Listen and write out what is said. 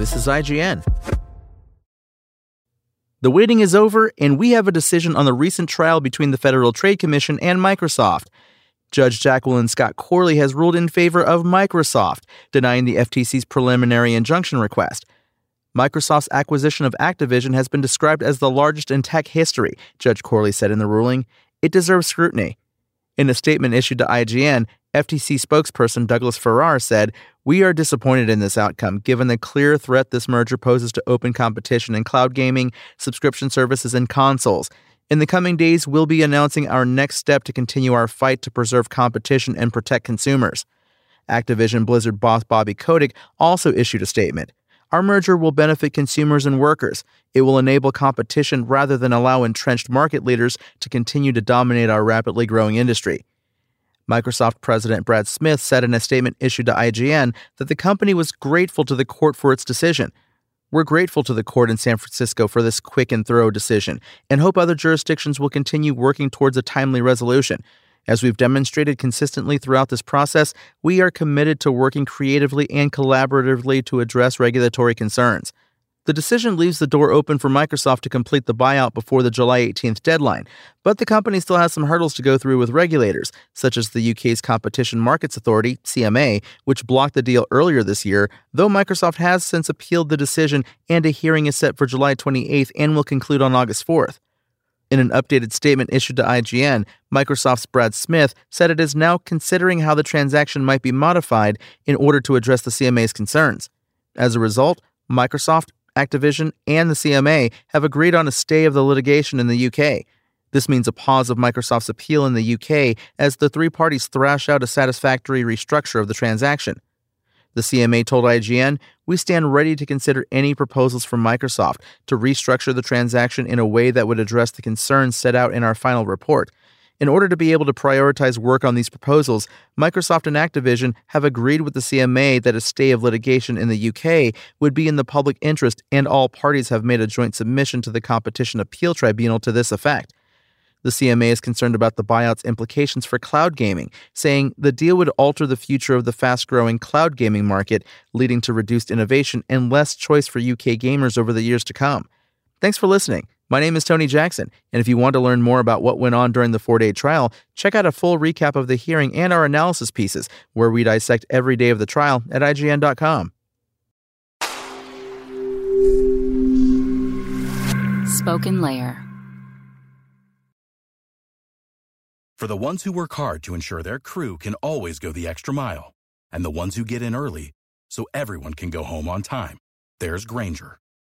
This is IGN. The waiting is over, and we have a decision on the recent trial between the Federal Trade Commission and Microsoft. Judge Jacqueline Scott Corley has ruled in favor of Microsoft, denying the FTC's preliminary injunction request. Microsoft's acquisition of Activision has been described as the largest in tech history, Judge Corley said in the ruling. It deserves scrutiny. In a statement issued to IGN, FTC spokesperson Douglas Farrar said, We are disappointed in this outcome, given the clear threat this merger poses to open competition in cloud gaming, subscription services, and consoles. In the coming days, we'll be announcing our next step to continue our fight to preserve competition and protect consumers. Activision Blizzard boss Bobby Kotick also issued a statement. Our merger will benefit consumers and workers. It will enable competition rather than allow entrenched market leaders to continue to dominate our rapidly growing industry. Microsoft President Brad Smith said in a statement issued to IGN that the company was grateful to the court for its decision. We're grateful to the court in San Francisco for this quick and thorough decision and hope other jurisdictions will continue working towards a timely resolution. As we've demonstrated consistently throughout this process, we are committed to working creatively and collaboratively to address regulatory concerns. The decision leaves the door open for Microsoft to complete the buyout before the July 18th deadline, but the company still has some hurdles to go through with regulators, such as the UK's Competition Markets Authority, CMA, which blocked the deal earlier this year, though Microsoft has since appealed the decision and a hearing is set for July 28th and will conclude on August 4th. In an updated statement issued to IGN, Microsoft's Brad Smith said it is now considering how the transaction might be modified in order to address the CMA's concerns. As a result, Microsoft, Activision, and the CMA have agreed on a stay of the litigation in the UK. This means a pause of Microsoft's appeal in the UK as the three parties thrash out a satisfactory restructure of the transaction. The CMA told IGN, We stand ready to consider any proposals from Microsoft to restructure the transaction in a way that would address the concerns set out in our final report. In order to be able to prioritize work on these proposals, Microsoft and Activision have agreed with the CMA that a stay of litigation in the UK would be in the public interest, and all parties have made a joint submission to the Competition Appeal Tribunal to this effect. The CMA is concerned about the buyout's implications for cloud gaming, saying the deal would alter the future of the fast growing cloud gaming market, leading to reduced innovation and less choice for UK gamers over the years to come. Thanks for listening. My name is Tony Jackson, and if you want to learn more about what went on during the four day trial, check out a full recap of the hearing and our analysis pieces, where we dissect every day of the trial at IGN.com. SpokenLayer. For the ones who work hard to ensure their crew can always go the extra mile, and the ones who get in early so everyone can go home on time, there's Grainger